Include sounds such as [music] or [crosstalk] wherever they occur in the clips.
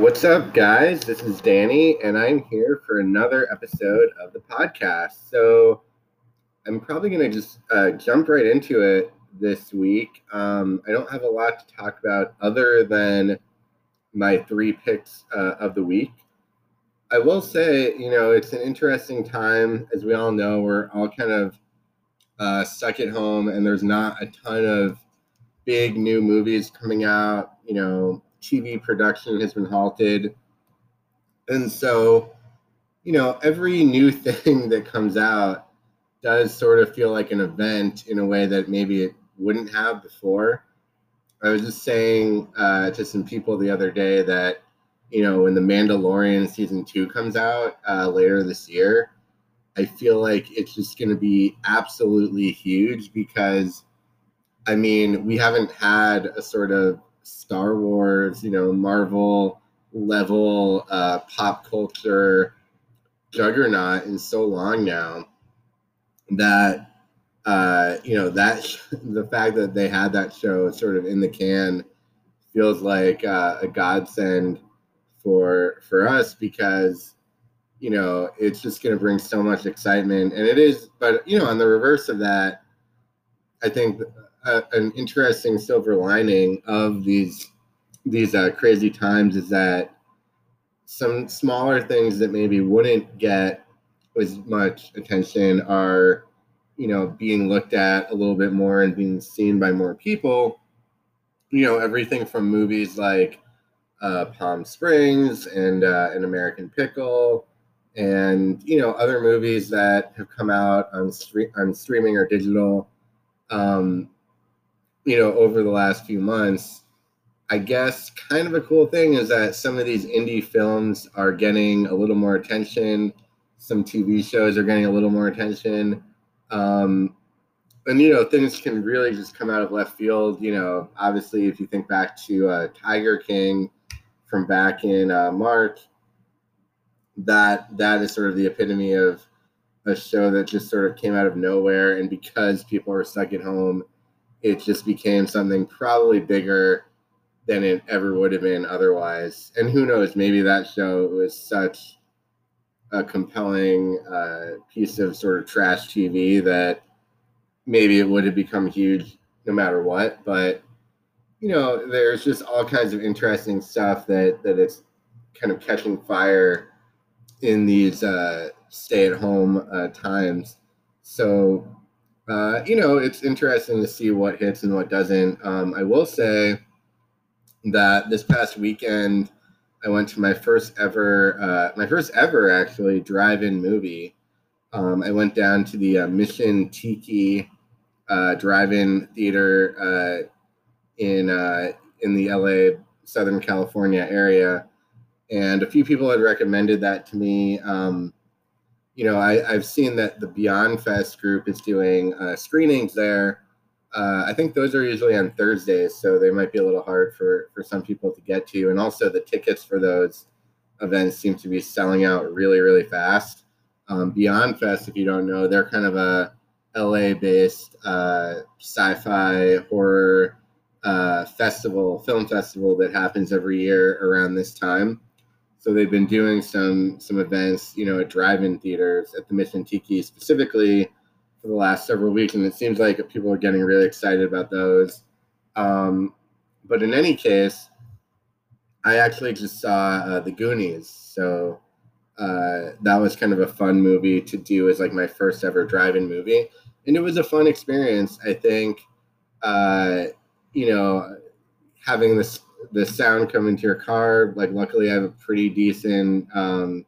What's up, guys? This is Danny, and I'm here for another episode of the podcast. So, I'm probably going to just uh, jump right into it this week. Um, I don't have a lot to talk about other than my three picks uh, of the week. I will say, you know, it's an interesting time. As we all know, we're all kind of uh, stuck at home, and there's not a ton of big new movies coming out. You know, TV production has been halted. And so, you know, every new [laughs] thing that comes out does sort of feel like an event in a way that maybe it wouldn't have before. I was just saying uh, to some people the other day that, you know, when The Mandalorian season two comes out uh, later this year, I feel like it's just going to be absolutely huge because, I mean, we haven't had a sort of Star Wars, you know, Marvel level uh, pop culture juggernaut in so long now that uh, you know that [laughs] the fact that they had that show sort of in the can feels like uh, a godsend for for us because you know it's just going to bring so much excitement and it is but you know on the reverse of that i think an interesting silver lining of these these uh, crazy times is that some smaller things that maybe wouldn't get as much attention are you know being looked at a little bit more and being seen by more people. You know everything from movies like uh, palm springs and uh, an american pickle and you know other movies that have come out on, stre- on streaming or digital. Um, you know, over the last few months, I guess kind of a cool thing is that some of these indie films are getting a little more attention. Some TV shows are getting a little more attention. Um, and, you know, things can really just come out of left field. You know, obviously, if you think back to uh, Tiger King from back in uh, March, that that is sort of the epitome of a show that just sort of came out of nowhere. And because people are stuck at home, it just became something probably bigger than it ever would have been otherwise. And who knows, maybe that show was such a compelling uh, piece of sort of trash TV that maybe it would have become huge no matter what. But you know, there's just all kinds of interesting stuff that that it's kind of catching fire in these uh, stay-at-home uh, times. So uh, you know, it's interesting to see what hits and what doesn't. Um, I will say that this past weekend, I went to my first ever, uh, my first ever actually drive-in movie. Um, I went down to the uh, Mission Tiki uh, drive-in theater uh, in uh, in the LA Southern California area, and a few people had recommended that to me. Um, you know, I, have seen that the Beyond Fest group is doing uh, screenings there. Uh, I think those are usually on Thursdays, so they might be a little hard for for some people to get to. And also, the tickets for those events seem to be selling out really, really fast. Um, Beyond Fest, if you don't know, they're kind of a LA-based uh, sci-fi horror uh, festival, film festival that happens every year around this time. So they've been doing some some events, you know, at drive-in theaters at the Mission Tiki specifically for the last several weeks, and it seems like people are getting really excited about those. Um, but in any case, I actually just saw uh, the Goonies, so uh, that was kind of a fun movie to do as like my first ever drive-in movie, and it was a fun experience. I think, uh, you know, having this the sound coming to your car. Like, luckily, I have a pretty decent, um,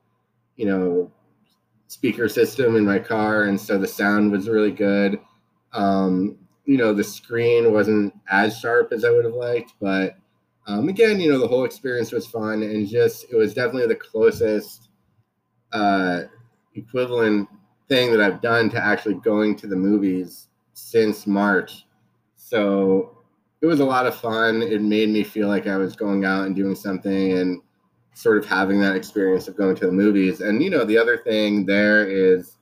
you know, speaker system in my car, and so the sound was really good. Um, you know, the screen wasn't as sharp as I would have liked, but um, again, you know, the whole experience was fun, and just it was definitely the closest uh, equivalent thing that I've done to actually going to the movies since March. So it was a lot of fun. It made me feel like I was going out and doing something and sort of having that experience of going to the movies. And you know, the other thing there is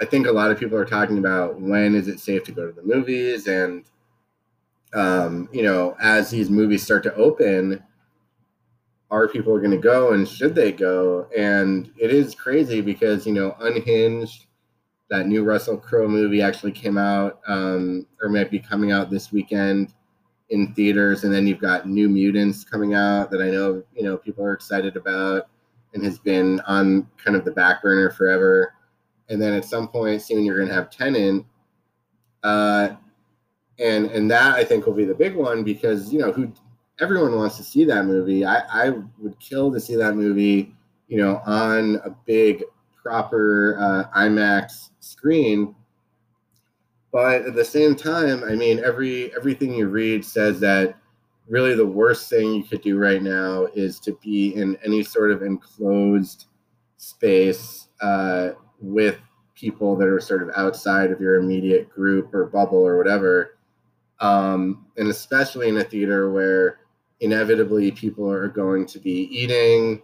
I think a lot of people are talking about when is it safe to go to the movies and um, you know, as these movies start to open, are people going to go and should they go? And it is crazy because, you know, Unhinged, that new Russell Crowe movie actually came out um, or might be coming out this weekend in theaters. And then you've got New Mutants coming out that I know, you know, people are excited about and has been on kind of the back burner forever. And then at some point soon, you're going to have Tenet. Uh, and and that I think will be the big one because you know who everyone wants to see that movie. I, I would kill to see that movie, you know, on a big proper uh, IMAX screen. But at the same time, I mean, every everything you read says that really the worst thing you could do right now is to be in any sort of enclosed space uh, with people that are sort of outside of your immediate group or bubble or whatever. Um, and especially in a theater where inevitably people are going to be eating.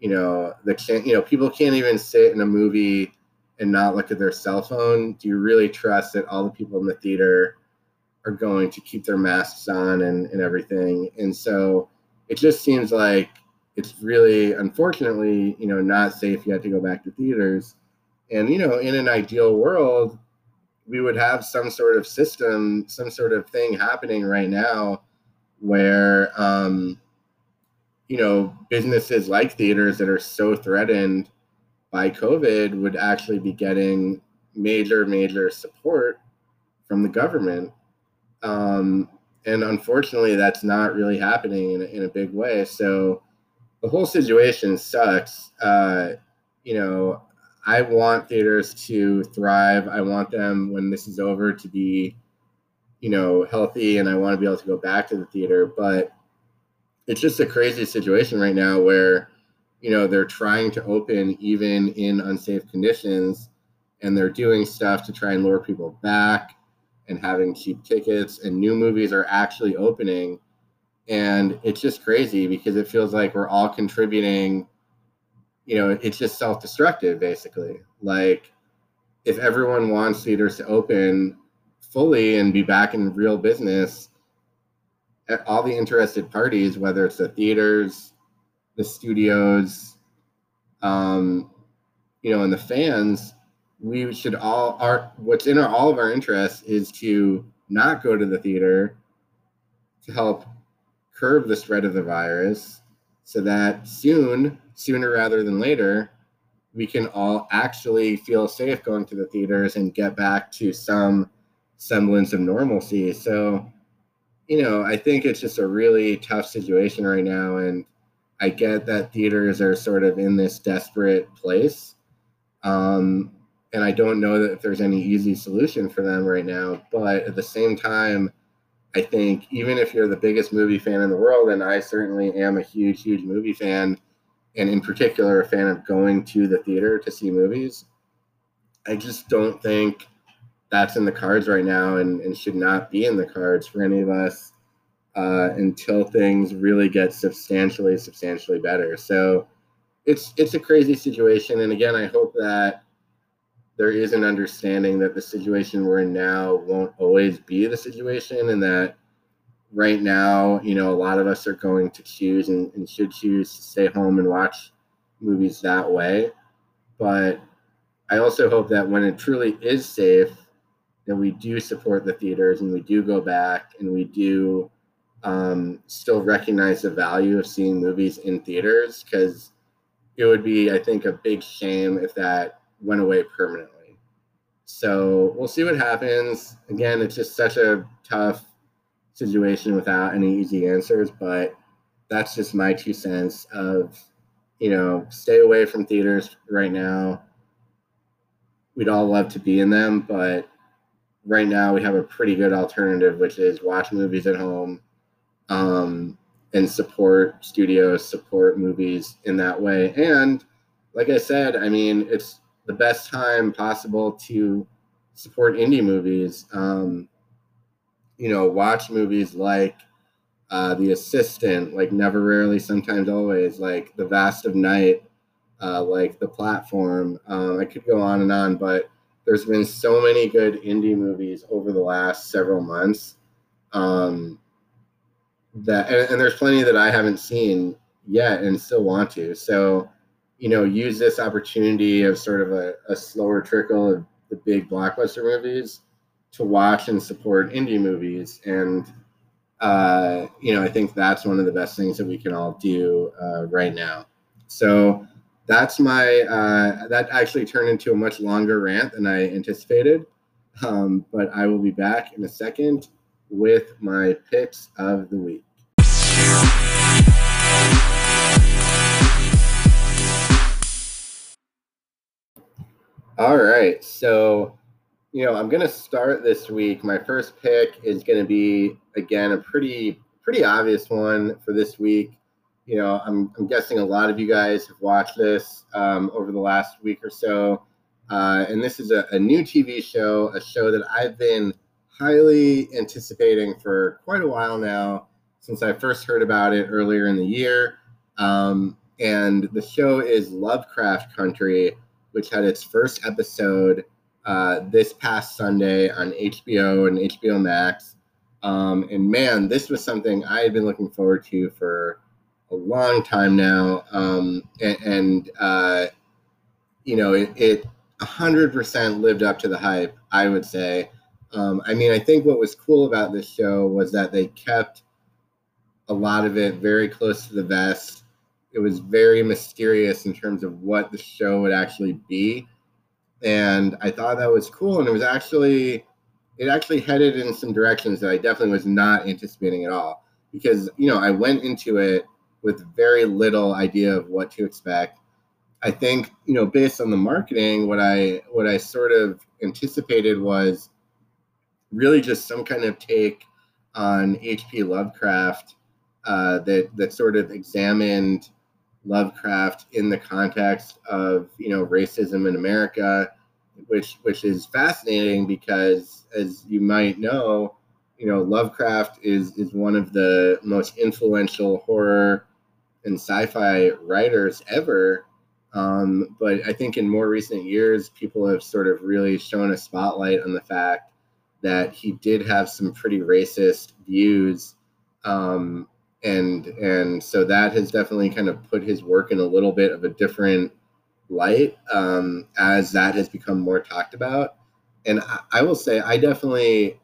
You know, the can you know people can't even sit in a movie and not look at their cell phone. Do you really trust that all the people in the theater are going to keep their masks on and, and everything? And so it just seems like it's really unfortunately, you know, not safe yet to go back to theaters. And you know, in an ideal world, we would have some sort of system, some sort of thing happening right now where um, you know businesses like theaters that are so threatened by COVID would actually be getting major, major support from the government. Um, and unfortunately, that's not really happening in a, in a big way. So the whole situation sucks. Uh, you know, I want theaters to thrive. I want them when this is over to be you know, healthy and I want to be able to go back to the theater. But it's just a crazy situation right now where, you know, they're trying to open even in unsafe conditions and they're doing stuff to try and lure people back and having cheap tickets and new movies are actually opening. And it's just crazy because it feels like we're all contributing, you know, it's just self destructive basically. Like, if everyone wants theaters to open, fully and be back in real business all the interested parties whether it's the theaters the studios um, you know and the fans we should all our what's in our, all of our interests is to not go to the theater to help curb the spread of the virus so that soon sooner rather than later we can all actually feel safe going to the theaters and get back to some semblance of normalcy. So, you know, I think it's just a really tough situation right now. And I get that theaters are sort of in this desperate place. Um, and I don't know that there's any easy solution for them right now. But at the same time, I think even if you're the biggest movie fan in the world, and I certainly am a huge, huge movie fan, and in particular, a fan of going to the theater to see movies, I just don't think that's in the cards right now and, and should not be in the cards for any of us uh, until things really get substantially, substantially better. So it's it's a crazy situation. And again, I hope that there is an understanding that the situation we're in now won't always be the situation and that right now, you know, a lot of us are going to choose and, and should choose to stay home and watch movies that way. But I also hope that when it truly is safe, that we do support the theaters and we do go back and we do um, still recognize the value of seeing movies in theaters because it would be, I think, a big shame if that went away permanently. So we'll see what happens. Again, it's just such a tough situation without any easy answers, but that's just my two cents of, you know, stay away from theaters right now. We'd all love to be in them, but right now we have a pretty good alternative, which is watch movies at home um, and support studios, support movies in that way. And like I said, I mean, it's the best time possible to support indie movies. Um, you know, watch movies like uh, The Assistant, like Never Rarely, Sometimes Always, like The Vast of Night, uh, like The Platform. Um, I could go on and on, but there's been so many good indie movies over the last several months um, that and, and, there's plenty that i haven't seen yet and still want to. So, you know, use this opportunity of sort of a, a slower trickle of the big blockbuster movies to watch and support indie movies. And, uh, you know, I think that's one of the best things that we can all do uh, right now. So that's my, uh, that actually turned into a much longer rant than I anticipated. Um, but I will be back in a second with my picks of the week. All right. So, you know, I'm going to start this week. My first pick is going to be, again, a pretty, pretty obvious one for this week. You know, I'm, I'm guessing a lot of you guys have watched this um, over the last week or so. Uh, and this is a, a new TV show, a show that I've been highly anticipating for quite a while now, since I first heard about it earlier in the year. Um, and the show is Lovecraft Country which had its first episode uh, this past Sunday on HBO and HBO Max. Um, and man, this was something I had been looking forward to for a long time now. Um, and, and uh, you know, it, it 100% lived up to the hype, I would say. Um, I mean, I think what was cool about this show was that they kept a lot of it very close to the vest it was very mysterious in terms of what the show would actually be and i thought that was cool and it was actually it actually headed in some directions that i definitely was not anticipating at all because you know i went into it with very little idea of what to expect. I think you know based on the marketing what i what i sort of anticipated was really just some kind of take on hp lovecraft uh, that that sort of examined Lovecraft in the context of you know racism in America, which which is fascinating because as you might know, you know Lovecraft is is one of the most influential horror and sci-fi writers ever. Um, but I think in more recent years, people have sort of really shown a spotlight on the fact that he did have some pretty racist views um, and and so that has definitely kind of put his work in a little bit of a different light um, as that has become more talked about. And I, I will say, I definitely,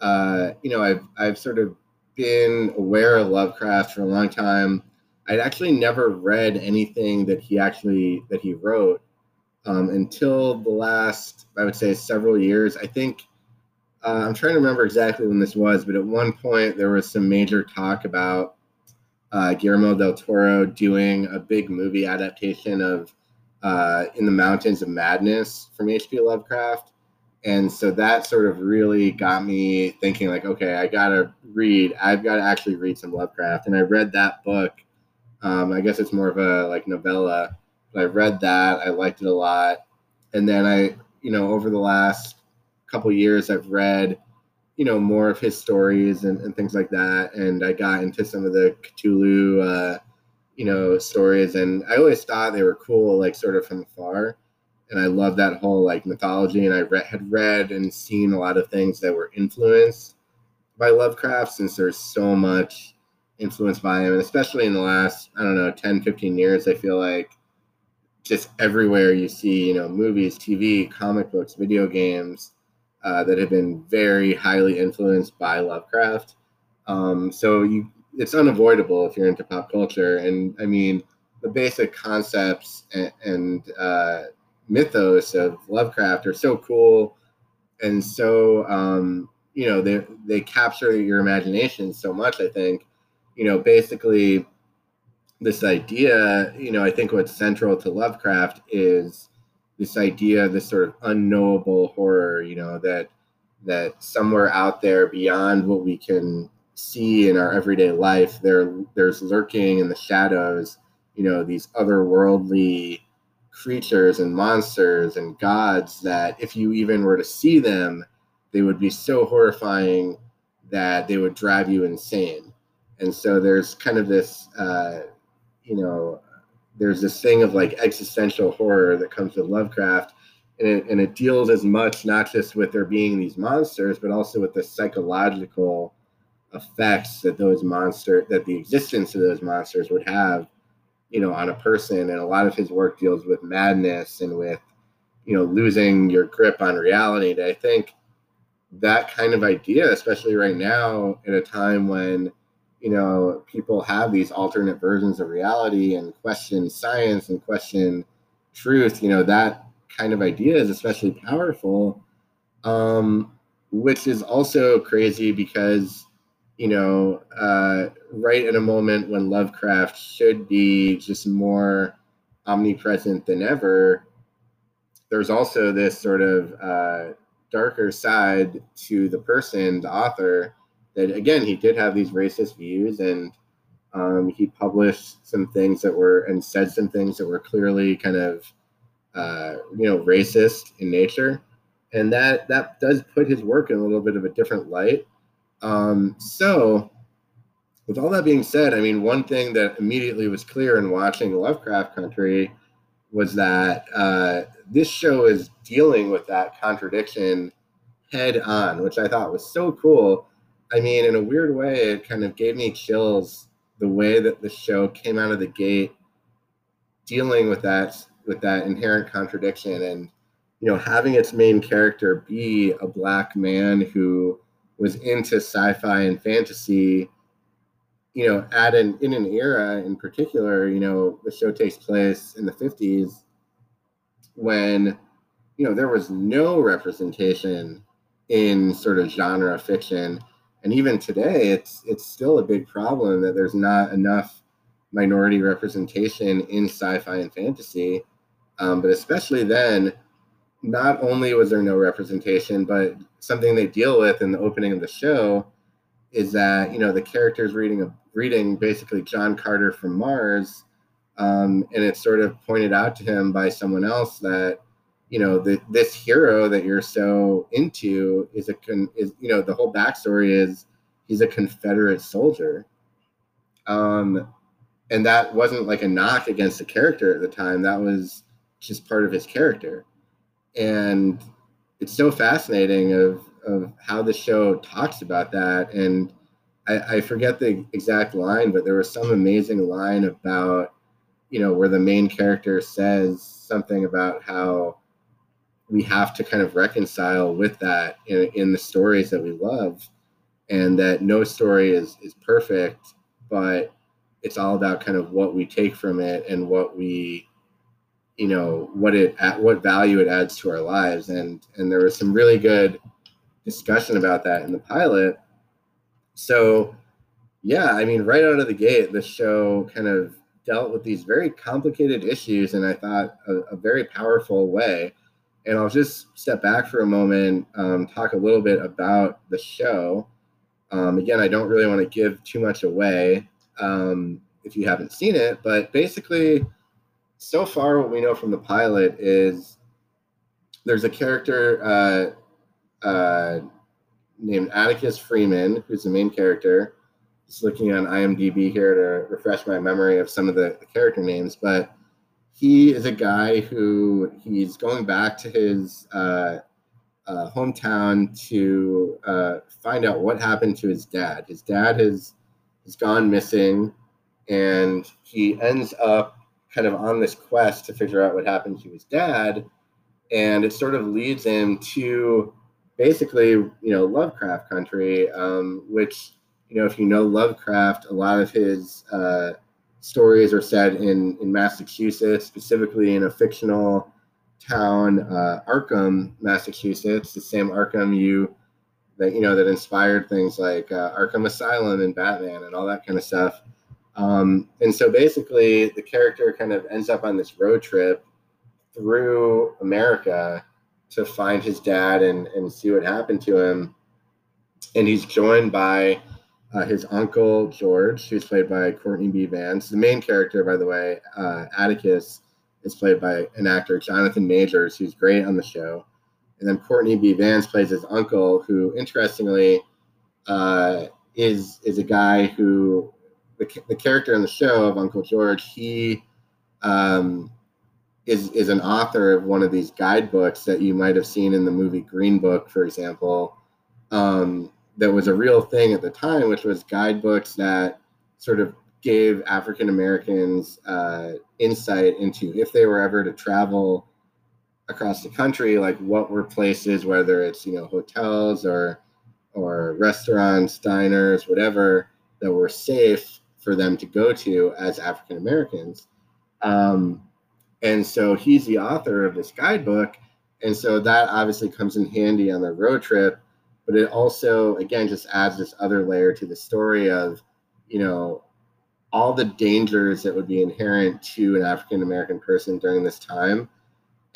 uh, you know, I've I've sort of been aware of Lovecraft for a long time. I'd actually never read anything that he actually that he wrote um, until the last, I would say, several years. I think uh, I'm trying to remember exactly when this was, but at one point there was some major talk about uh, Guillermo del Toro doing a big movie adaptation of uh, In the Mountains of Madness from H.P. Lovecraft. And so that sort of really got me thinking, like, okay, I gotta read. I've got to actually read some Lovecraft. And I read that book. Um, I guess it's more of a like novella, but I read that. I liked it a lot. And then I, you know, over the last couple years, I've read you know more of his stories and, and things like that and i got into some of the cthulhu uh, you know stories and i always thought they were cool like sort of from afar and i love that whole like mythology and i re- had read and seen a lot of things that were influenced by lovecraft since there's so much influence by him and especially in the last i don't know 10 15 years i feel like just everywhere you see you know movies tv comic books video games uh, that have been very highly influenced by Lovecraft. Um, so you, it's unavoidable if you're into pop culture. And I mean, the basic concepts and, and uh, mythos of Lovecraft are so cool and so um, you know they they capture your imagination so much. I think you know basically this idea. You know, I think what's central to Lovecraft is this idea, this sort of unknowable horror, you know, that that somewhere out there beyond what we can see in our everyday life, there there's lurking in the shadows, you know, these otherworldly creatures and monsters and gods that if you even were to see them, they would be so horrifying that they would drive you insane. And so there's kind of this, uh, you know, there's this thing of like existential horror that comes with Lovecraft, and it, and it deals as much not just with there being these monsters, but also with the psychological effects that those monsters, that the existence of those monsters would have you know, on a person. And a lot of his work deals with madness and with, you know, losing your grip on reality. And I think that kind of idea, especially right now, at a time when, you know, people have these alternate versions of reality and question science and question truth, you know, that kind of idea is especially powerful. Um, which is also crazy because you know, uh, right at a moment when Lovecraft should be just more omnipresent than ever, there's also this sort of uh, darker side to the person, the author, that again, he did have these racist views and um, he published some things that were and said some things that were clearly kind of, uh, you know, racist in nature. And that that does put his work in a little bit of a different light um, so, with all that being said, I mean, one thing that immediately was clear in watching Lovecraft Country was that uh, this show is dealing with that contradiction head on, which I thought was so cool. I mean, in a weird way, it kind of gave me chills the way that the show came out of the gate dealing with that with that inherent contradiction and you know having its main character be a black man who was into sci-fi and fantasy you know at an in an era in particular you know the show takes place in the 50s when you know there was no representation in sort of genre fiction and even today it's it's still a big problem that there's not enough minority representation in sci-fi and fantasy. Um, but especially then not only was there no representation, but something they deal with in the opening of the show is that you know the characters reading a reading basically John Carter from Mars, um, and it's sort of pointed out to him by someone else that you know the, this hero that you're so into is a con, is you know the whole backstory is he's a Confederate soldier, um, and that wasn't like a knock against the character at the time. That was just part of his character. And it's so fascinating of of how the show talks about that. And I, I, forget the exact line but there was some amazing line about you know where the main character says something about how we have to kind of reconcile with that in, in the stories that we love and that no story is is perfect but it's all about kind of what we take from it and what we you know what it what value it adds to our lives. And and there was some really good discussion about that in the pilot. So yeah i mean right out of the gate the show kind of dealt with these very complicated issues and i thought a, a very powerful way and i'll just step back for a moment um, talk a little bit about the show um, again i don't really want to give too much away um, if you haven't seen it but basically so far, what we know from the pilot is there's a character uh, uh, named Atticus Freeman, who's the main character. Just looking on IMDb here to refresh my memory of some of the, the character names, but he is a guy who he's going back to his uh, uh, hometown to uh, find out what happened to his dad. His dad has has gone missing, and he ends up kind of on this quest to figure out what happened to his dad. And it sort of leads him to basically, you know, Lovecraft country, um, which, you know, if you know Lovecraft, a lot of his uh, stories are set in, in Massachusetts, specifically in a fictional town, uh, Arkham, Massachusetts, the same Arkham you that you know that inspired things like uh, Arkham Asylum and Batman and all that kind of stuff. Um, and so basically, the character kind of ends up on this road trip through America to find his dad and, and see what happened to him. And he's joined by uh, his uncle, George, who's played by Courtney B. Vance. The main character, by the way, uh, Atticus, is played by an actor, Jonathan Majors, who's great on the show. And then Courtney B. Vance plays his uncle, who, interestingly, uh, is is a guy who the, the character in the show of Uncle George, he um, is is an author of one of these guidebooks that you might have seen in the movie Green Book, for example. Um, that was a real thing at the time, which was guidebooks that sort of gave African Americans uh, insight into if they were ever to travel across the country, like what were places, whether it's you know hotels or or restaurants, diners, whatever, that were safe for them to go to as African Americans. Um, and so he's the author of this guidebook. And so that obviously comes in handy on the road trip. But it also, again, just adds this other layer to the story of, you know, all the dangers that would be inherent to an African American person during this time.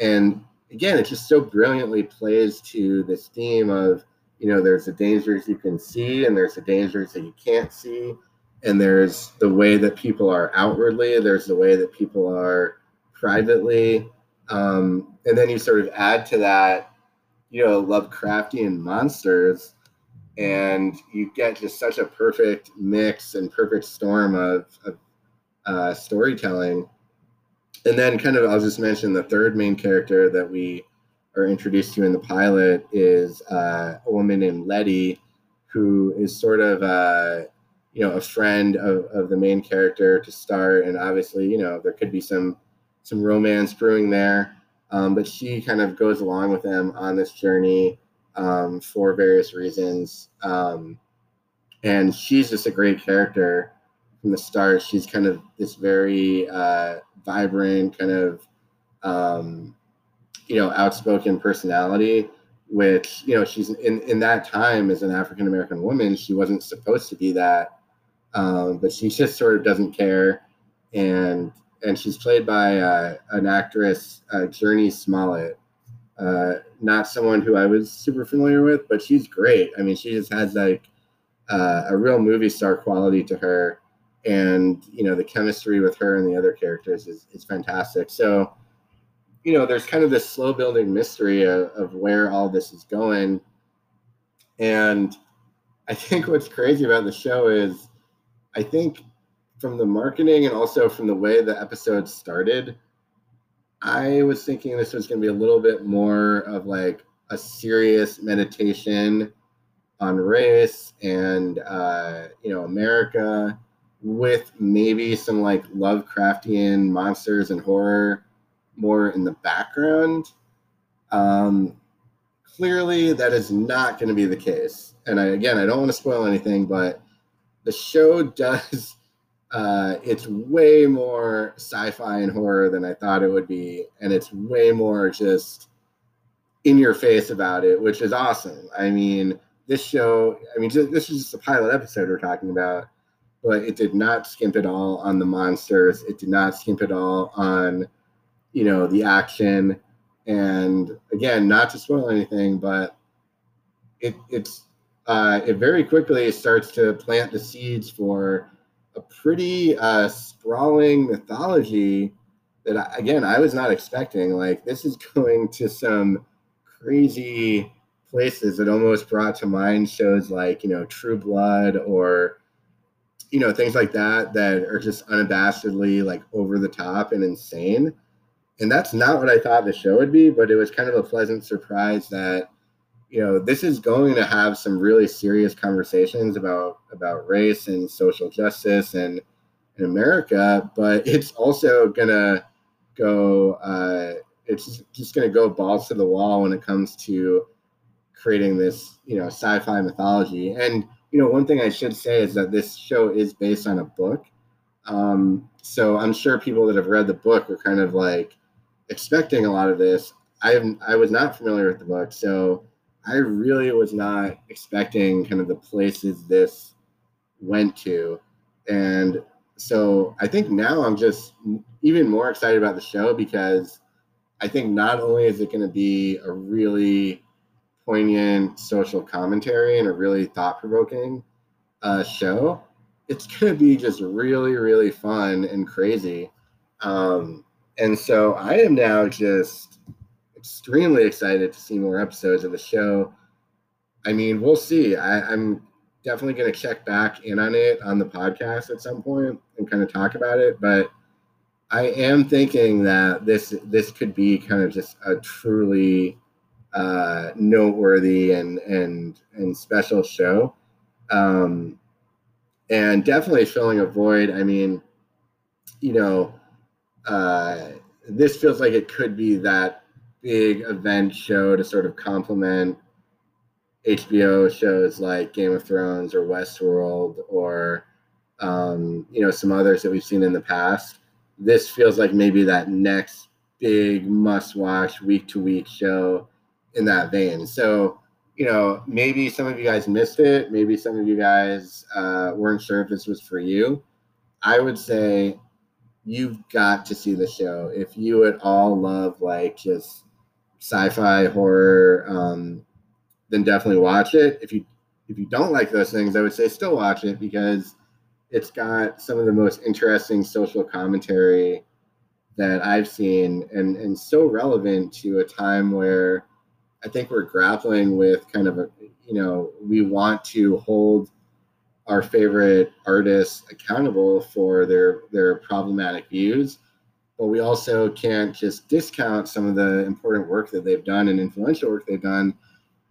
And again, it just so brilliantly plays to this theme of, you know, there's the dangers you can see and there's the dangers that you can't see. And there's the way that people are outwardly, there's the way that people are privately. Um, and then you sort of add to that, you know, Lovecraftian monsters, and you get just such a perfect mix and perfect storm of, of uh, storytelling. And then, kind of, I'll just mention the third main character that we are introduced to in the pilot is uh, a woman named Leti, who is sort of, uh, you know, a friend of, of the main character to start. And obviously, you know, there could be some some romance brewing there. Um, but she kind of goes along with them on this journey um, for various reasons. Um, and she's just a great character from the start. She's kind of this very uh, vibrant, kind of, um, you know, outspoken personality. Which you know, she's in in that time as an African American woman, she wasn't supposed to be that, um, but she just sort of doesn't care, and and she's played by uh, an actress, uh, Jurnee Smollett. Uh, not someone who I was super familiar with, but she's great. I mean, she just has like uh, a real movie star quality to her, and you know the chemistry with her and the other characters is is fantastic. So, you know, there's kind of this slow building mystery of, of where all this is going, and I [laughs] think what's crazy about the show is, I think from the marketing and also from the way the episode started, I was thinking this was going to be a little bit more of like a serious meditation on race and uh, you know America with maybe some like Lovecraftian monsters and horror more in the background. Um, clearly, that is not going to be the case. And I, again, I don't want to spoil anything, but the show [laughs] does uh, it's way more sci-fi and horror than I thought it would be, and it's way more just in your face about it, which is awesome. I mean, this show, I mean, just, this is just a pilot episode we're talking about, but it did not skimp at all on the monsters. It did not skimp at all on, you know, the action. And again, not to spoil anything, but it it's uh, it very quickly starts to plant the seeds for a pretty uh, sprawling mythology that again I was not expecting. Like this is [laughs] going to some crazy places that almost brought to mind shows like you know True Blood or you know things like that that are just unabashedly like over the top and insane. And that's not what I thought the show would be, but it was kind of a pleasant surprise that you know this is going to have some really serious conversations about about race and social justice and in America, but [laughs] it's also gonna go. Uh, it's just gonna go balls to the wall when it comes to creating this, you know, sci-fi mythology. And you know, one thing I should say is that this show is based on a book. Um, so I'm sure people that have read the book are kind of like expecting a lot of this. I I was not familiar with the book, so I really was not expecting kind of the places this went to. And so I think now I'm just even more excited about the show because I think not only is it going to be a really poignant social commentary and a really thought provoking uh, show, it's going to be just really, really fun and crazy. Um, and so I am now just extremely excited to see more episodes of the show. I mean, we'll see. I, am definitely going to check back in on it on the podcast at some point and kind of talk about it. But I am thinking that this this could be kind of just a truly uh, noteworthy and and and special show. Um, and definitely filling a void. I mean, you know, uh, this feels like it could be that big event show to sort of complement HBO shows like Game of Thrones or Westworld or um, you know some others that we've seen in the past. This feels like maybe that next big must-watch week-to-week show in that vein. So you know maybe some of you guys missed it. Maybe some of you guys uh, weren't sure if this was for you. I would say you've got to see the show if you at all love like just sci-fi horror. Um, then definitely watch it. If you if you don't like those things, I would say still watch it because it's got some of the most interesting social commentary that I've seen and and so relevant to a time where I think we're grappling with kind of a you know, we want to hold our favorite artists accountable for their their problematic views but we also can't just discount some of the important work that they've done and influential work they've done.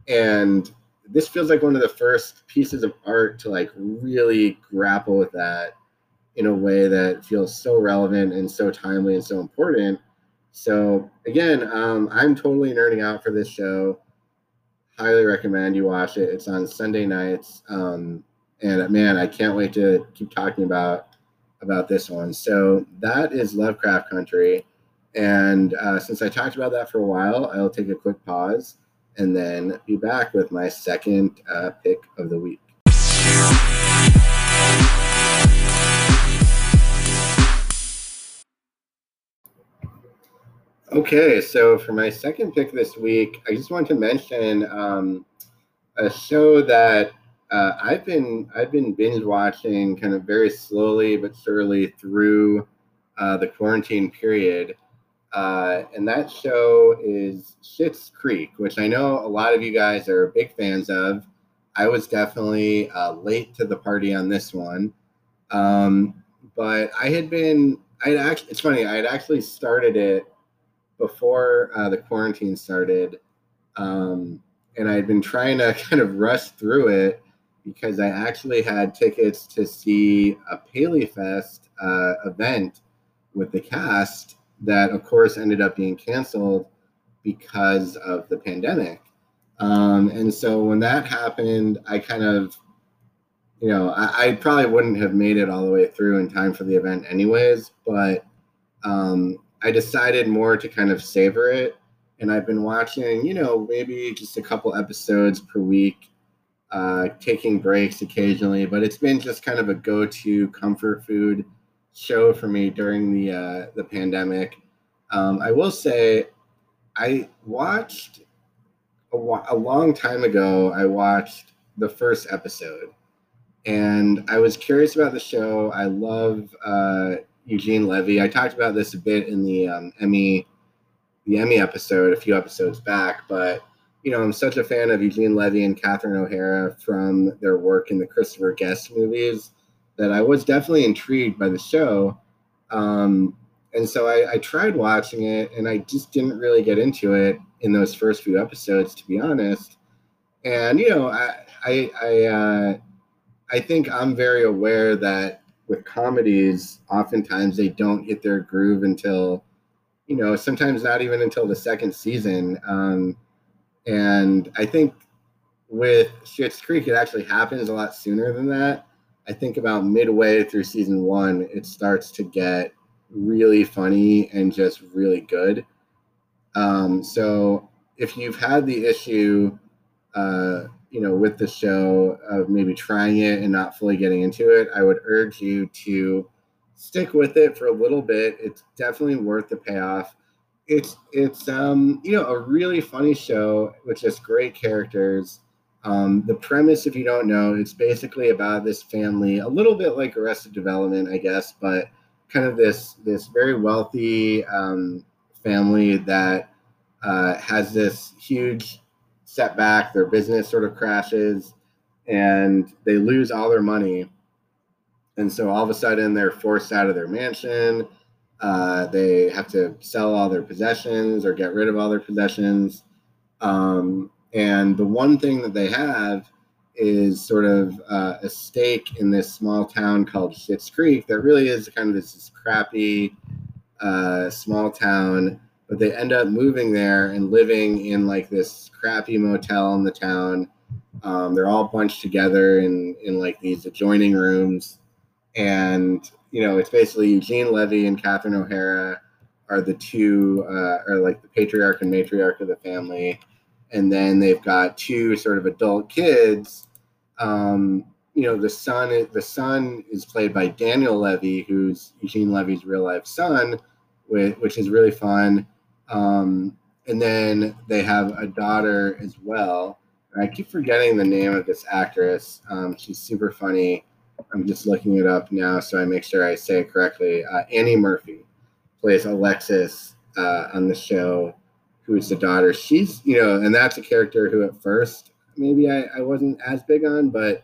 And this feels like one of the first pieces of art to like really grapple with that in a way that feels so relevant and so timely and so important. So again um, i'm totally nerding out for this show. Highly recommend you watch it. It's on sunday nights um, and man i can't wait to keep talking about about this one so that is lovecraft country and uh, since i talked about that for a while i'll take a quick pause and then be back with my second uh, pick of the week. Okay, so for my second pick this week, I just want to mention um, a show that uh, I've been I've been binge watching kind of very slowly but surely through uh, the quarantine period. Uh, and that show is Schitt's Creek, which I know a lot of you guys are big fans of. I was definitely uh, late to the party on this one, um, but I had been. I actually. It's funny. I had actually started it before uh, the quarantine started, um, and I had been trying to [laughs] kind of rush through it because I actually had tickets to see a PaleyFest uh, event with the cast that, of course, ended up being canceled because of the pandemic. Um, and so when that happened, I kind of, you know, I, I, probably wouldn't have made it all the way through in time for the event, anyways. But um, I decided more to kind of savor it. And I've been watching, you know, maybe just a couple episodes per week, uh, taking breaks occasionally. But it's been just kind of a go to comfort food show for me during the uh, the pandemic. Um, I will say, I watched a, a long time ago. I watched the first episode, and I was curious about the show. I love uh, Eugene Levy. I talked about this a bit in the um, Emmy the Emmy episode a few episodes back, but you know, I'm such a fan of Eugene Levy and Catherine O'Hara from their work in the Christopher Guest movies that I was definitely intrigued by the show. Um, and so I, I, tried watching it and I just didn't really get into it in those first few episodes, to be honest. And, you know, I, I, I, uh, I think I'm very aware that with comedies, oftentimes they don't hit their groove until, you know, sometimes not even until the second season. Um, and I think with Schitt's Creek, it actually happens a lot sooner than that. I think about midway through season one, it starts to get really funny and just really good. Um, so if you've had the issue, uh, you know, with the show of maybe trying it and not fully getting into it, I would urge you to stick with it for a little bit. It's definitely worth the payoff. It's it's um, you know a really funny show with just great characters um, the premise, if you don't know, it's basically about this family, a little bit like Arrested Development, I guess, but kind of this this very wealthy um, family that uh, has this huge setback. Their business sort of crashes, and they lose all their money. And so all of a sudden, they're forced out of their mansion. Uh, they have to sell all their possessions or get rid of all their possessions. Um, and the one thing that they have is sort of uh, a stake in this small town called Schitt's Creek that really is kind of this, this crappy uh, small town. But they end up moving there and living in like this crappy motel in the town. Um, they're all bunched together in in like these adjoining rooms, and you know it's basically Eugene Levy and Catherine O'Hara are the two uh, are like the patriarch and matriarch of the family and then they've got two sort of adult kids. Um, you know, the son the son is played by Daniel Levy, who's Eugene Levy's real life son, with, which is really fun. Um, and then they have a daughter as well. I keep forgetting the name of this actress. Um, she's super funny. I'm just looking it up now so I make sure I say it correctly. Uh, Annie Murphy plays Alexis uh, on the show who's the daughter. She's, you know, and that's a character who at first maybe I, I wasn't as big on, but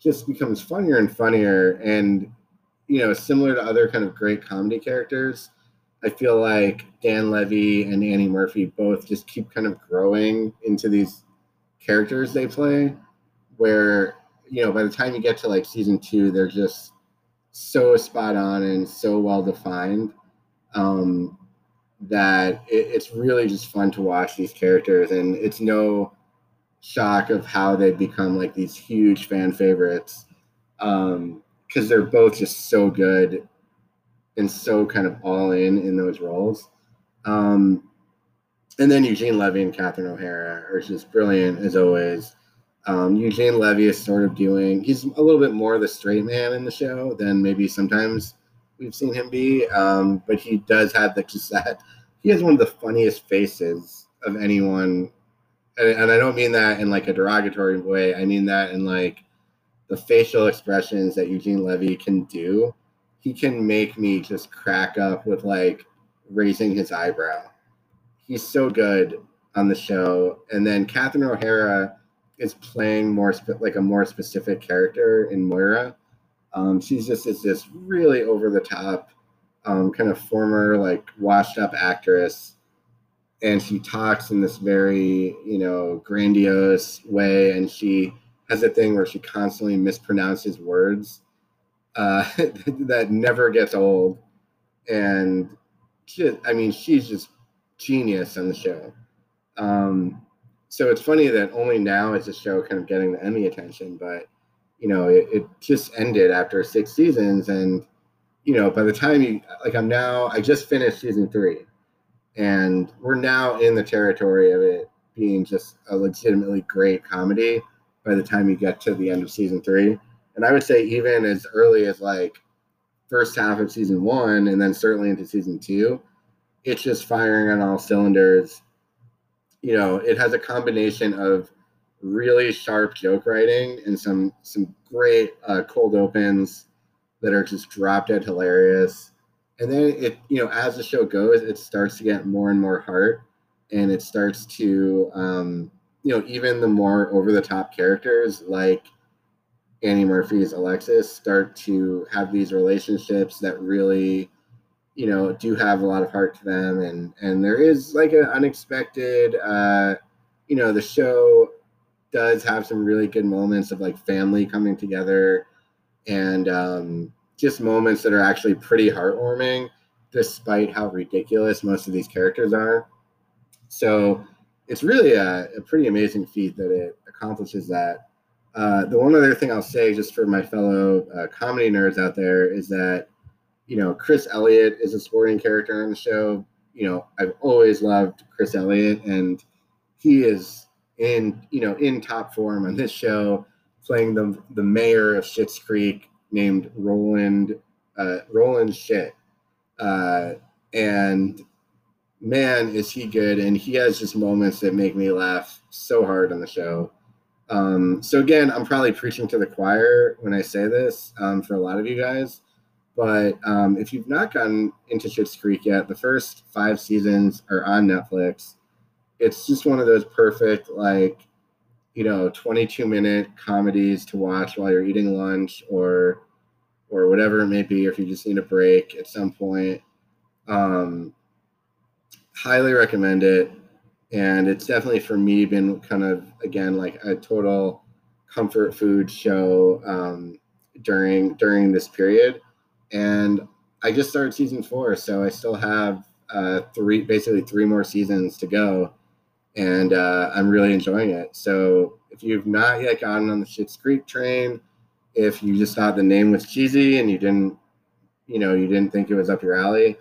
just becomes funnier and funnier. And, you know, similar to other kind of great comedy characters, I feel like Dan Levy and Annie Murphy both just keep kind of growing into these characters they play where, you know, by the time you get to like season two, they're just so spot on and so well defined. Um, that it, it's really just fun to watch these characters, and it's no shock of how they become like these huge fan favorites because um, they're both just so good and so kind of all in in those roles. Um, and then Eugene Levy and Catherine O'Hara are just brilliant as always. Um, Eugene Levy is sort of doing, he's a little bit more the straight man in the show than maybe sometimes we've seen him be. Um, but he does have the cassette. he has one of the funniest faces of anyone, and, and I don't mean that in like a derogatory way. I mean that in like the facial expressions that Eugene Levy can do. He can make me just crack up with like raising his eyebrow. He's so good on the show. And then Catherine O'Hara is playing more spe- like a more specific character in Moira. Um, she's just is this really over the top, um, kind of former like washed up actress, and she talks in this very you know grandiose way, and she has a thing where she constantly mispronounces words uh, [laughs] that never gets old, and she, I mean she's just genius on the show. Um, so it's funny that only now is the show kind of getting the Emmy attention, but you know, it, it just ended after six seasons. And, you know, by the time you, like, I'm now, I just finished season three, and we're now in the territory of it being just a legitimately great comedy by the time you get to the end of season three. And I would say, even as early as like first half of season one, and then certainly into season two, it's just firing on all cylinders. You know, it has a combination of really sharp joke writing and some some great uh, cold opens that are just drop dead hilarious. And then it, you know, as the show goes, it starts to get more and more heart, and it starts to, um, you know, even the more over the top characters like Annie Murphy's Alexis start to have these relationships that really, you know, do have a lot of heart to them, and and there is like an unexpected, uh, you know, the show does have some really good moments of like family coming together and um, just moments that are actually pretty heartwarming despite how ridiculous most of these characters are. So it's really a, a pretty amazing feat that it accomplishes that. Uh, the one other thing i'll say just for my fellow uh, comedy nerds out there is that you know chris elliott is a sporting character on the show you know i've always loved chris elliott and he is in you know in top form on this show, playing the the mayor of Schitt's Creek named Roland uh, Roland Schitt, uh, and man is he good, and he has just moments that make me laugh so hard on the show. Um, so again, I'm probably preaching to the choir when I say this um, for a lot of you guys. But um, if you've not gotten into Schitt's Creek yet, the first five seasons are on Netflix. It's just one of those perfect like you know 22 minute comedies to watch while you're eating lunch or or whatever it may be if you just need a break at some point. Um highly recommend it. And it's definitely for me been kind of again like a total comfort food show um, during during this period, and I just started season four, so I still have uh, three basically three more seasons to go, and uh, I'm really enjoying it. So if you've not yet gotten on the Schitt's Creek train, if you just thought the name was cheesy and you didn't, you know, you didn't think it was up your alley,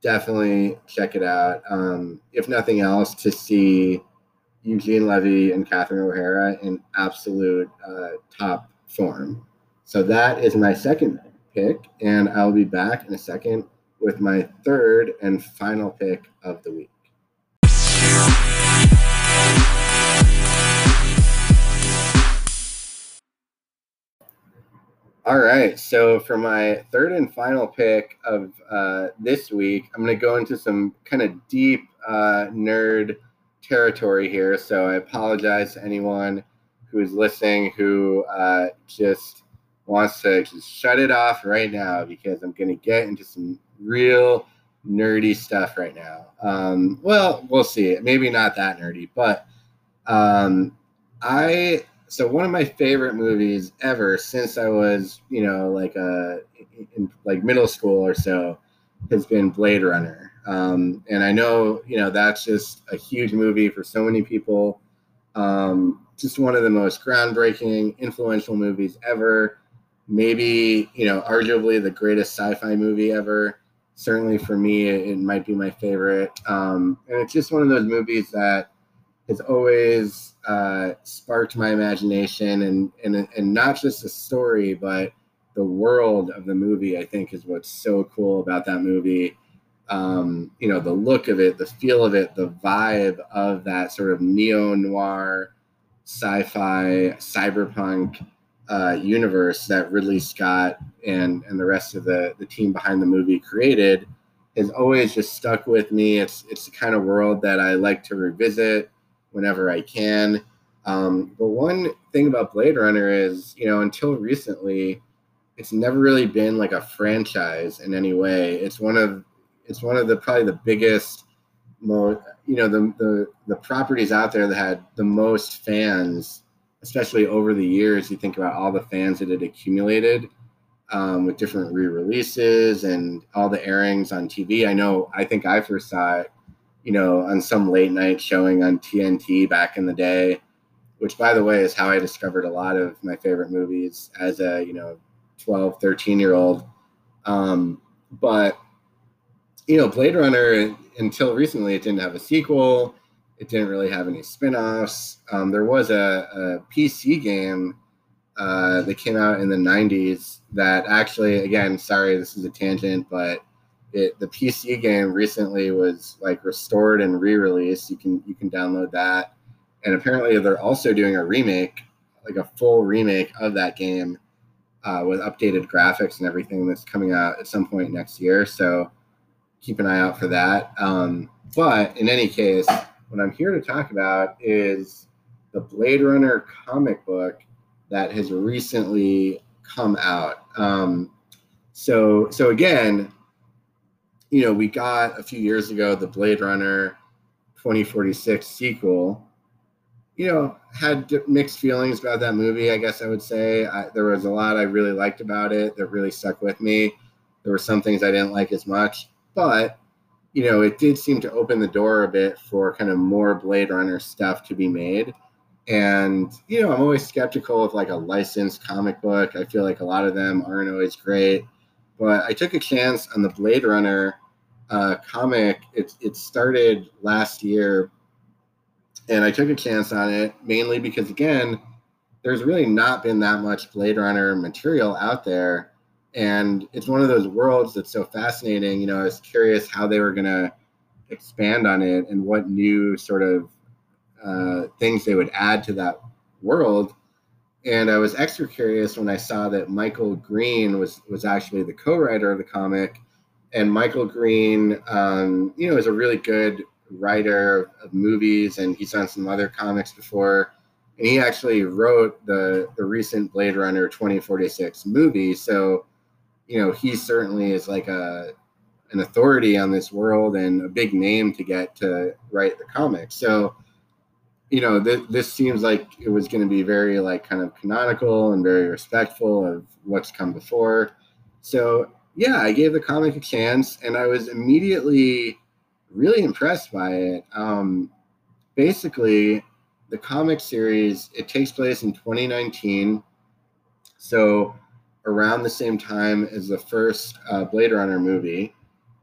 definitely check it out. Um, if nothing else, to see Eugene Levy and Catherine O'Hara in absolute uh, top form. So that is my second pick, and I'll be back in a second with my third and final pick of the week. All right. So for my third and final pick of uh, this week, I'm going to go into some kind of deep uh, nerd territory here. So I apologize to anyone who is listening who uh, just wants to just shut it off right now because I'm going to get into some real nerdy stuff right now. Um, well, we'll see. Maybe not that nerdy, but um, I so one of my favorite movies ever since I was, you know, like a uh, in like middle school or so has been Blade Runner. Um, and I know, you know, that's just a huge movie for so many people. Um, just one of the most groundbreaking, influential movies ever. Maybe, you know, arguably the greatest sci-fi movie ever. Certainly for me, it, it might be my favorite. Um, and it's just one of those movies that has always uh, sparked my imagination and, and and not just the story but the world of the movie i think is what's so cool about that movie um, you know the look of it the feel of it the vibe of that sort of neo-noir sci-fi cyberpunk uh, universe that ridley scott and and the rest of the the team behind the movie created has always just stuck with me it's it's the kind of world that i like to revisit whenever I can. Um, but one thing about Blade Runner is, you know, until recently, it's never really been like a franchise in any way. It's one of it's one of the probably the biggest, most you know, the the the properties out there that had the most fans, especially over the years. You think about all the fans that it accumulated. Um, with different re-releases and all the airings on TV. I know. I think I first saw it you know, on some late night showing on TNT back in the day, which by the way is how I discovered a lot of my favorite movies as a, you know, 12, 13 year old. Um, but, you know, Blade Runner, until recently, it didn't have a sequel. It didn't really have any spin offs. Um, there was a, a PC game uh, that came out in the 90s that actually, again, sorry, this is a tangent, but it the PC game recently was like restored and re-released. You can you can download that, and apparently they're also doing a remake, like a full remake of that game, uh, with updated graphics and everything that's coming out at some point next year. So keep an eye out for that. Um, but in any case, what I'm here to talk about is the Blade Runner comic book that has recently come out. Um, so so again you know, we got a few years ago the Blade Runner 2046 sequel. You know, had mixed feelings about that movie. I guess I would say I, there was a lot I really liked about it that really stuck with me. There were some things I didn't like as much, but you know, it did seem to open the door a bit for kind of more Blade Runner stuff to be made. And you know, I'm always skeptical of like a licensed comic book. I feel like a lot of them aren't always great but I took a chance on the Blade Runner uh, comic. It, it started last year, and I took a chance on it mainly because, again, there's really not been that much Blade Runner material out there. And it's one of those worlds that's so fascinating. You know, I was curious how they were going to expand on it and what new sort of uh, things they would add to that world and I was extra curious when I saw that Michael Green was was actually the co-writer of the comic, and Michael Green, um, you know, is a really good writer of movies, and he's done some other comics before, and he actually wrote the the recent Blade Runner 2046 movie. So, you know, he certainly is like a an authority on this world and a big name to get to write the comic. So you know, th- this seems like it was going to be very like kind of canonical and very respectful of what's come before. So yeah, I gave the comic a chance, and I was immediately really impressed by it. Um, basically, the comic series it takes place in 2019, so around the same time as the first uh, Blade Runner movie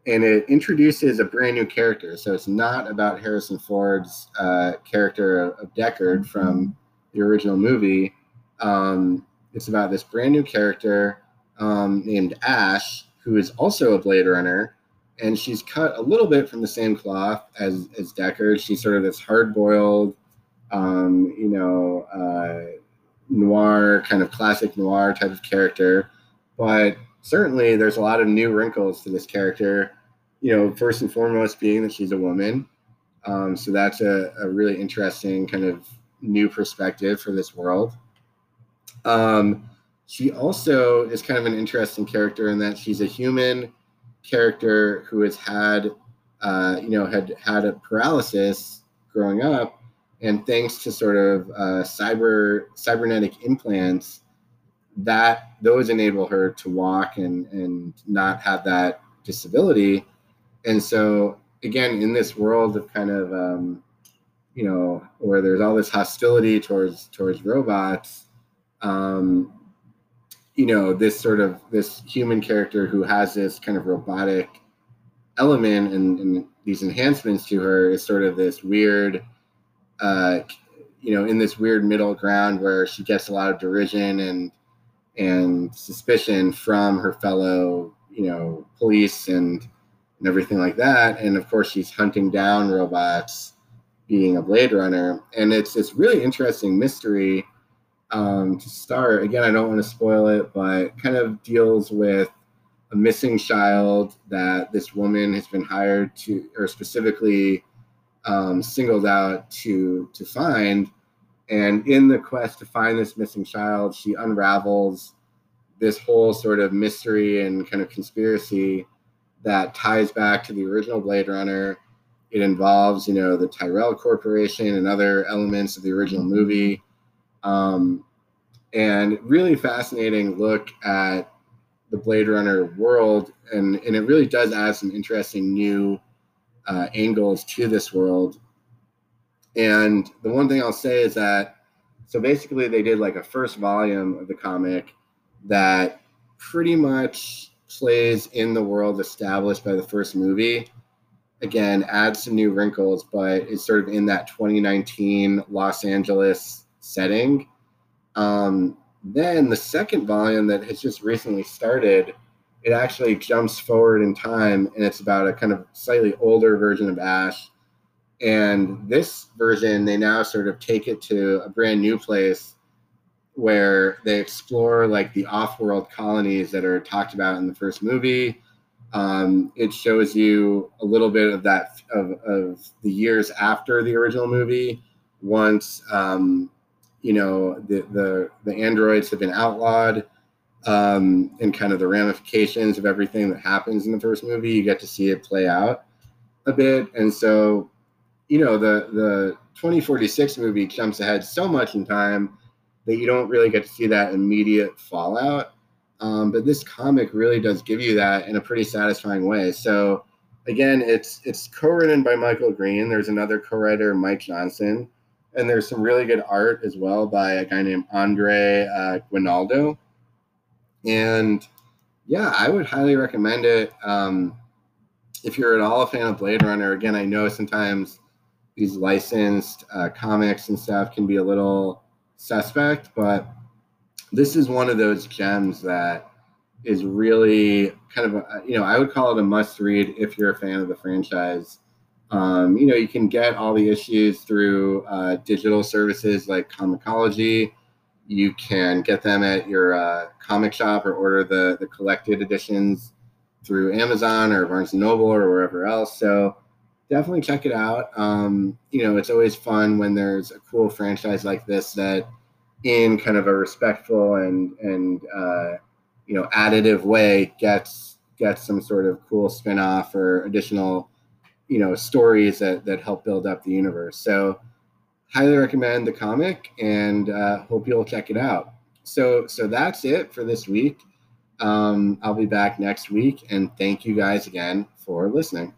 and it introduces a brand new character. So it's not about Harrison Ford's uh, character of Deckard from the original movie. Um, it's about this brand new character um, named Ash, who is also a Blade Runner, and she's cut a little bit from the same cloth as as Deckard. She's sort of this hard boiled, um, you know, uh, noir kind of classic noir type of character, but certainly there's a lot of new wrinkles to this character. You know, first and foremost being that she's a woman. Um, so that's a, a, really interesting kind of new perspective for this world. Um, she also is kind of an interesting character in that she's a human character who has had, uh, you know, had had a paralysis growing up, and thanks to sort of uh, cyber cybernetic implants, that those enable her to walk and and not have that disability. And so again in this world of kind of um, you know where there's all this hostility towards towards robots um, you know this sort of this human character who has this kind of robotic element and, and these enhancements to her is sort of this weird uh, you know in this weird middle ground where she gets a lot of derision and and suspicion from her fellow, you know, police and and everything like that. And of course, she's hunting down robots, being a Blade Runner, and it's this really interesting mystery. Um, to start, again, I don't want to spoil it, but kind of deals with a missing child that this woman has been hired to, or specifically um, singled out to to find and in the quest to find this missing child, she unravels this whole sort of mystery and kind of conspiracy that ties back to the original Blade Runner. It involves, you know, the Tyrell Corporation and other elements of the original movie. Um, and really fascinating look at the Blade Runner world. And, and it really does add some interesting new uh, angles to this world and the one thing I'll say is that so basically they did like a first volume of the comic that pretty much plays in the world established by the first movie. Again, adds some new wrinkles, but is sort of in that 2019 Los Angeles setting. Um, then the second volume that has just recently started, it actually jumps forward in time and it's about a kind of slightly older version of Ash and this version, they now sort of take it to a brand new place where they explore like the off-world colonies that are talked about in the first movie. Um, it shows you a little bit of that of, of the years after the original movie. Once um, you know the, the the androids have been outlawed, um, and kind of the ramifications of everything that happens in the first movie, you get to see it play out a bit. And so you know the the 2046 movie jumps ahead so much in time that you don't really get to see that immediate fallout. Um, but this comic really does give you that in a pretty satisfying way. So again, it's it's co-written by Michael Green. There's another co-writer, Mike Johnson, and there's some really good art as well by a guy named Andre uh, Guinaldo. And yeah, I would highly recommend it. Um, if you're at all a fan of Blade Runner, again, I know sometimes these licensed uh, comics and stuff can be a little suspect, but this is one of those gems that is really kind of a, you know I would call it a must read if you're a fan of the franchise. Um, you know you can get all the issues through uh, digital services like Comixology. You can get them at your uh, comic shop or order the the collected editions through Amazon or Barnes and Noble or wherever else. So definitely check it out. Um, you know, it's always fun when there's a cool franchise like this that, in kind of a respectful and and uh, you know additive way, gets gets some sort of cool spin-off or additional you know stories that that help build up the universe. So highly recommend the comic and uh, hope you'll check it out. So, so that's it for this week. Um, I'll be back next week, and thank you guys again for listening.